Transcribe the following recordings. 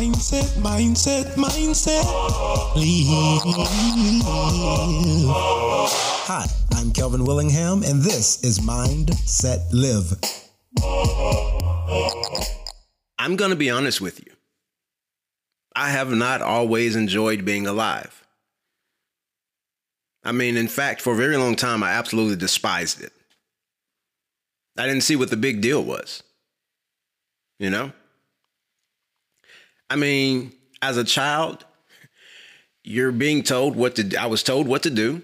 Mindset, mindset, mindset. Live. Hi, I'm Kelvin Willingham, and this is Mind Set Live. I'm going to be honest with you. I have not always enjoyed being alive. I mean, in fact, for a very long time, I absolutely despised it. I didn't see what the big deal was. You know? I mean, as a child, you're being told what to I was told what to do.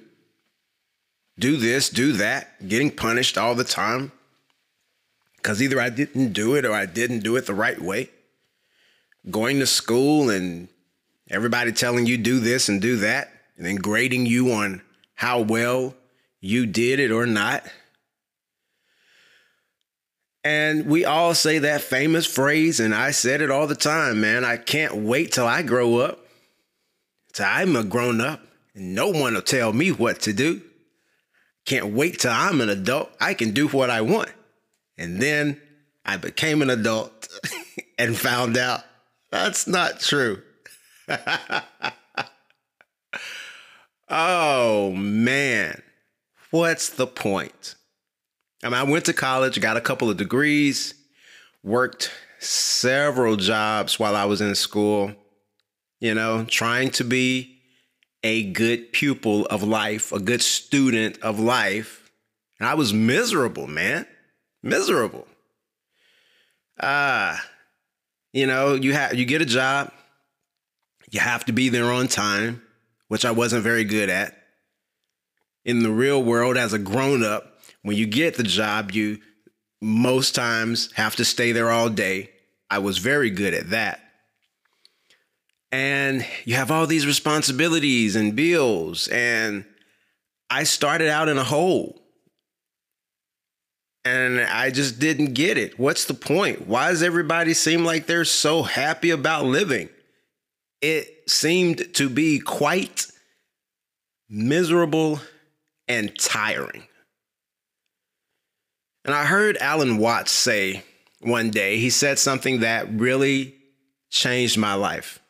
Do this, do that, getting punished all the time. Cuz either I didn't do it or I didn't do it the right way. Going to school and everybody telling you do this and do that and then grading you on how well you did it or not. And we all say that famous phrase, and I said it all the time, man. I can't wait till I grow up. Till I'm a grown up, and no one will tell me what to do. Can't wait till I'm an adult. I can do what I want. And then I became an adult and found out that's not true. oh, man. What's the point? I mean, I went to college, got a couple of degrees, worked several jobs while I was in school, you know, trying to be a good pupil of life, a good student of life. And I was miserable, man. Miserable. Ah, uh, you know, you have you get a job, you have to be there on time, which I wasn't very good at. In the real world as a grown up, when you get the job, you most times have to stay there all day. I was very good at that. And you have all these responsibilities and bills. And I started out in a hole. And I just didn't get it. What's the point? Why does everybody seem like they're so happy about living? It seemed to be quite miserable and tiring. And I heard Alan Watts say one day, he said something that really changed my life.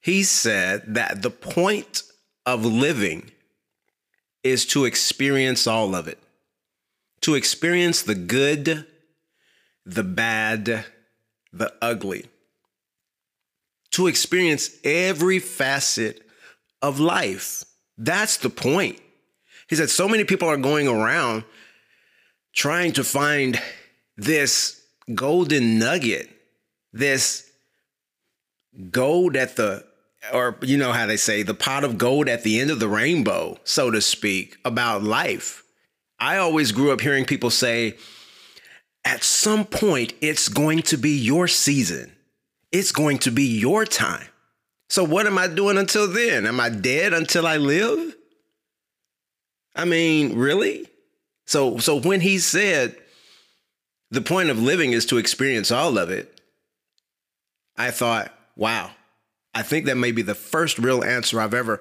He said that the point of living is to experience all of it, to experience the good, the bad, the ugly, to experience every facet of life. That's the point. He said so many people are going around trying to find this golden nugget, this gold at the, or you know how they say, the pot of gold at the end of the rainbow, so to speak, about life. I always grew up hearing people say, at some point, it's going to be your season. It's going to be your time. So, what am I doing until then? Am I dead until I live? I mean, really? So so when he said the point of living is to experience all of it, I thought, wow, I think that may be the first real answer I've ever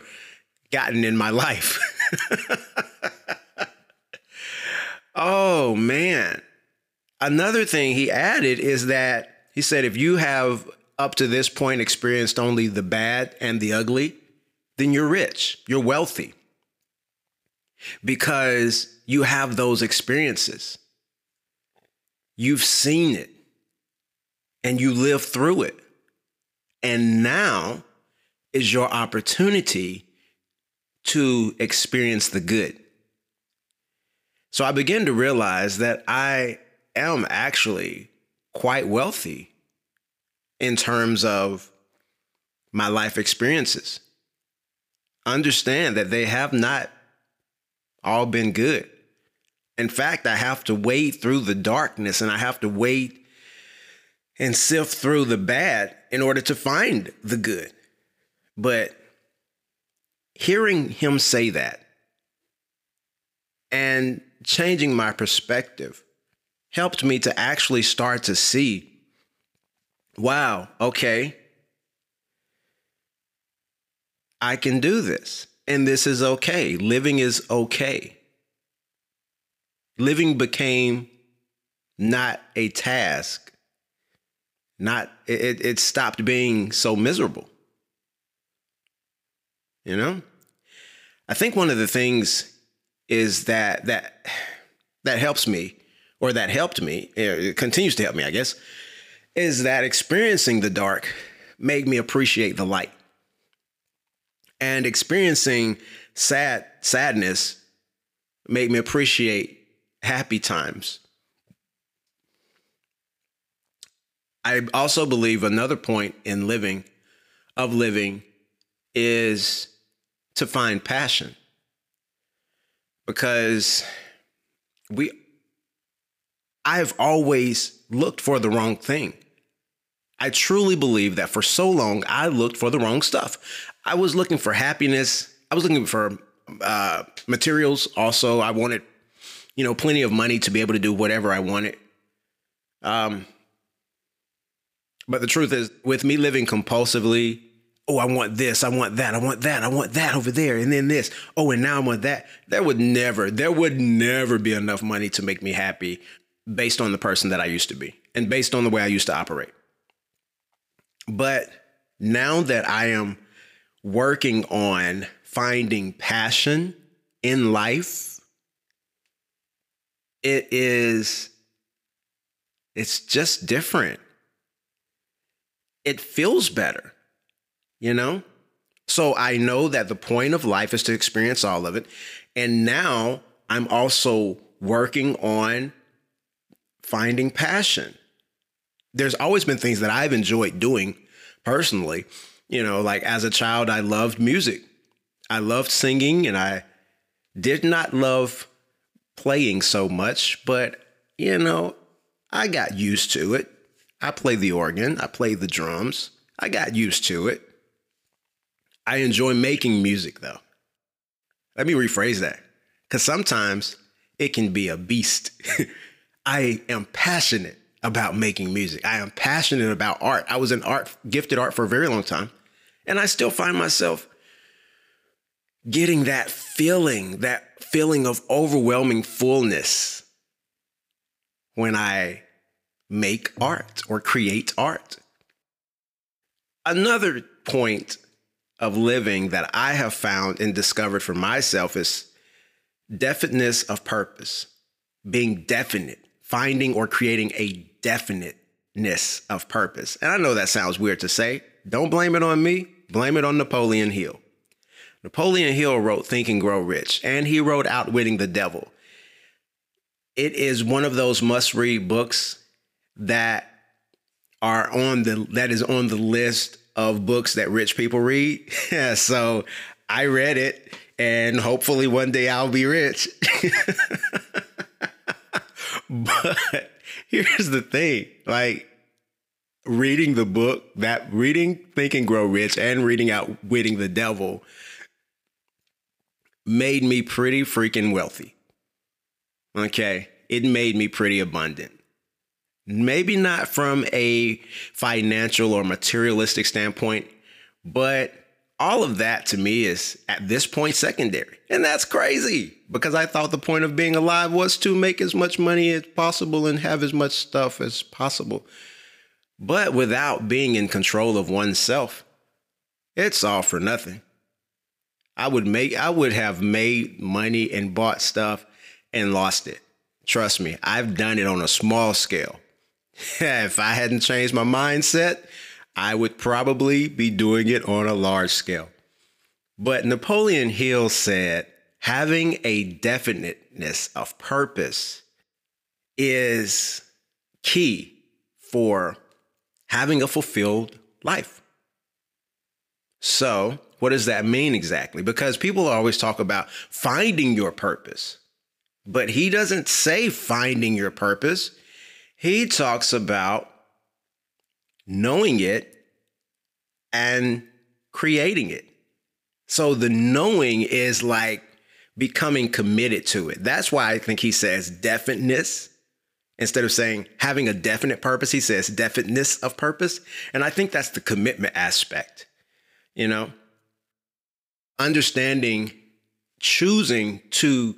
gotten in my life. oh man. Another thing he added is that he said if you have up to this point experienced only the bad and the ugly, then you're rich, you're wealthy. Because you have those experiences. You've seen it and you live through it. And now is your opportunity to experience the good. So I began to realize that I am actually quite wealthy in terms of my life experiences. Understand that they have not all been good. In fact, I have to wade through the darkness and I have to wade and sift through the bad in order to find the good. But hearing him say that and changing my perspective helped me to actually start to see wow, okay, I can do this and this is okay. Living is okay living became not a task, not it, it stopped being so miserable. You know? I think one of the things is that that that helps me or that helped me, eh, it continues to help me, I guess, is that experiencing the dark made me appreciate the light. And experiencing sad sadness made me appreciate happy times. I also believe another point in living of living is to find passion. Because we I've always looked for the wrong thing. I truly believe that for so long I looked for the wrong stuff. I was looking for happiness. I was looking for uh, materials. Also, I wanted, you know, plenty of money to be able to do whatever I wanted. Um, but the truth is, with me living compulsively, oh, I want this, I want that, I want that, I want that over there, and then this. Oh, and now I want that. There would never, there would never be enough money to make me happy based on the person that I used to be and based on the way I used to operate. But now that I am working on finding passion in life, it is, it's just different. It feels better, you know? So I know that the point of life is to experience all of it. And now I'm also working on finding passion. There's always been things that I've enjoyed doing personally. You know, like as a child, I loved music. I loved singing and I did not love playing so much, but you know, I got used to it. I play the organ, I play the drums. I got used to it. I enjoy making music though. Let me rephrase that. Cuz sometimes it can be a beast. I am passionate about making music. I am passionate about art. I was in art, gifted art for a very long time. And I still find myself getting that feeling, that feeling of overwhelming fullness when I make art or create art. Another point of living that I have found and discovered for myself is definiteness of purpose, being definite finding or creating a definiteness of purpose. And I know that sounds weird to say. Don't blame it on me, blame it on Napoleon Hill. Napoleon Hill wrote Think and Grow Rich, and he wrote Outwitting the Devil. It is one of those must-read books that are on the that is on the list of books that rich people read. so I read it and hopefully one day I'll be rich. But here's the thing like, reading the book, that reading Think and Grow Rich and reading Outwitting the Devil made me pretty freaking wealthy. Okay. It made me pretty abundant. Maybe not from a financial or materialistic standpoint, but all of that to me is at this point secondary. And that's crazy because I thought the point of being alive was to make as much money as possible and have as much stuff as possible. But without being in control of oneself, it's all for nothing. I would make I would have made money and bought stuff and lost it. Trust me, I've done it on a small scale. if I hadn't changed my mindset, I would probably be doing it on a large scale. But Napoleon Hill said having a definiteness of purpose is key for having a fulfilled life. So, what does that mean exactly? Because people always talk about finding your purpose, but he doesn't say finding your purpose. He talks about knowing it and creating it. So the knowing is like becoming committed to it. That's why I think he says definiteness instead of saying having a definite purpose. He says definiteness of purpose. And I think that's the commitment aspect, you know, understanding, choosing to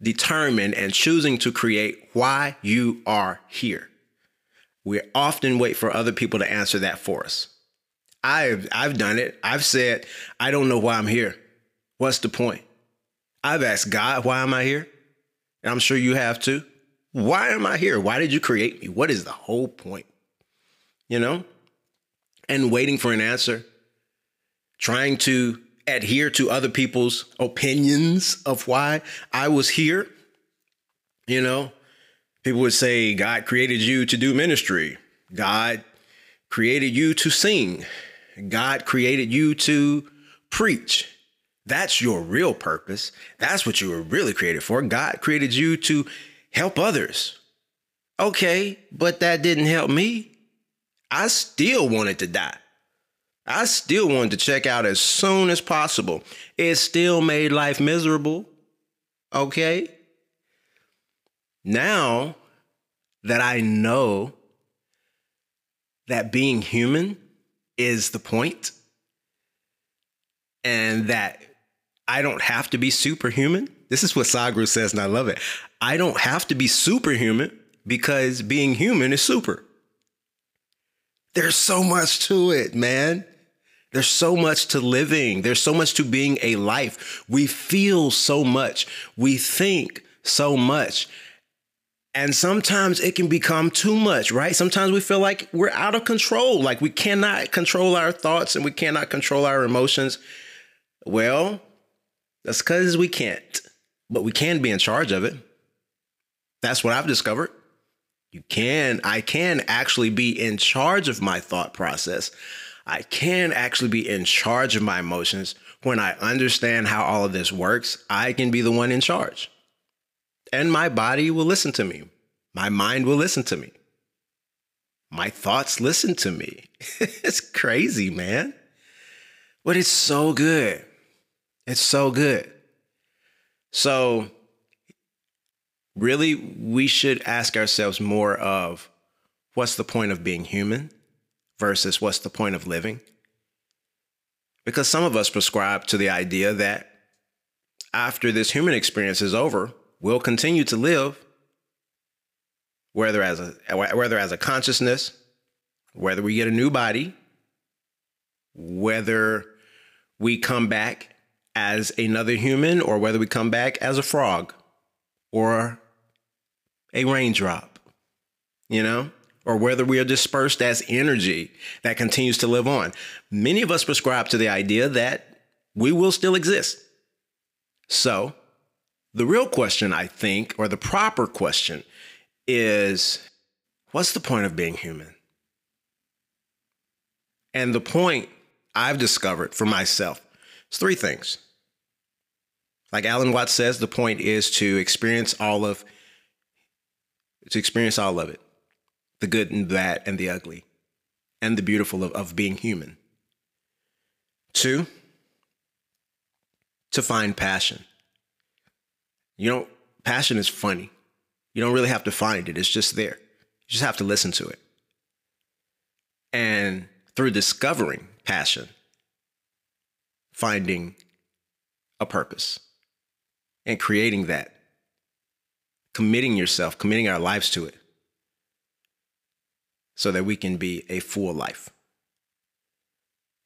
determine and choosing to create why you are here We often wait for other people to answer that for us. I've I've done it. I've said, I don't know why I'm here. What's the point? I've asked God, why am I here? And I'm sure you have too. Why am I here? Why did you create me? What is the whole point? You know? And waiting for an answer, trying to adhere to other people's opinions of why I was here. You know, people would say, God created you to do ministry. God created you to sing. God created you to preach. That's your real purpose. That's what you were really created for. God created you to help others. Okay, but that didn't help me. I still wanted to die. I still wanted to check out as soon as possible. It still made life miserable. Okay? Now that I know that being human is the point and that I don't have to be superhuman. This is what Sadhguru says, and I love it. I don't have to be superhuman because being human is super. There's so much to it, man. There's so much to living. There's so much to being a life. We feel so much. We think so much. And sometimes it can become too much, right? Sometimes we feel like we're out of control, like we cannot control our thoughts and we cannot control our emotions. Well, that's because we can't, but we can be in charge of it. That's what I've discovered. You can, I can actually be in charge of my thought process. I can actually be in charge of my emotions. When I understand how all of this works, I can be the one in charge and my body will listen to me. My mind will listen to me. My thoughts listen to me. it's crazy, man. But it's so good. It's so good. So, really, we should ask ourselves more of what's the point of being human versus what's the point of living? Because some of us prescribe to the idea that after this human experience is over, we'll continue to live, whether as a whether as a consciousness, whether we get a new body, whether we come back as another human, or whether we come back as a frog or a raindrop, you know, or whether we are dispersed as energy that continues to live on. Many of us prescribe to the idea that we will still exist. So, the real question, I think, or the proper question, is what's the point of being human? And the point I've discovered for myself is three things. Like Alan Watts says, the point is to experience all of to experience all of it. The good and bad and the ugly and the beautiful of, of being human. Two, to find passion. You know, passion is funny. You don't really have to find it, it's just there. You just have to listen to it. And through discovering passion, finding a purpose and creating that, committing yourself, committing our lives to it so that we can be a full life.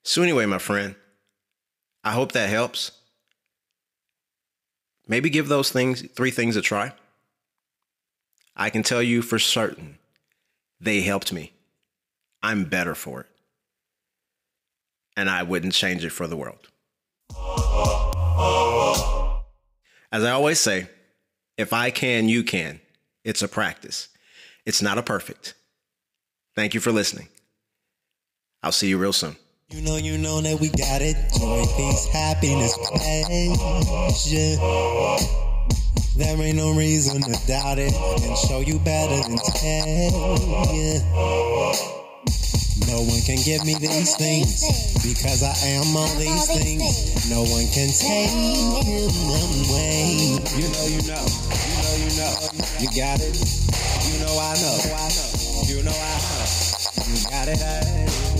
So, anyway, my friend, I hope that helps. Maybe give those things, three things a try. I can tell you for certain they helped me. I'm better for it. And I wouldn't change it for the world. As I always say, if I can, you can. It's a practice, it's not a perfect. Thank you for listening. I'll see you real soon. You know, you know that we got it. Joy, peace, happiness, pleasure. There ain't no reason to doubt it. And show you better than tell you. No one can give me these things because I am all these things. No one can take them away. You know, you know, you know, you know. You got it. Know, I know. You know, I know. You got it.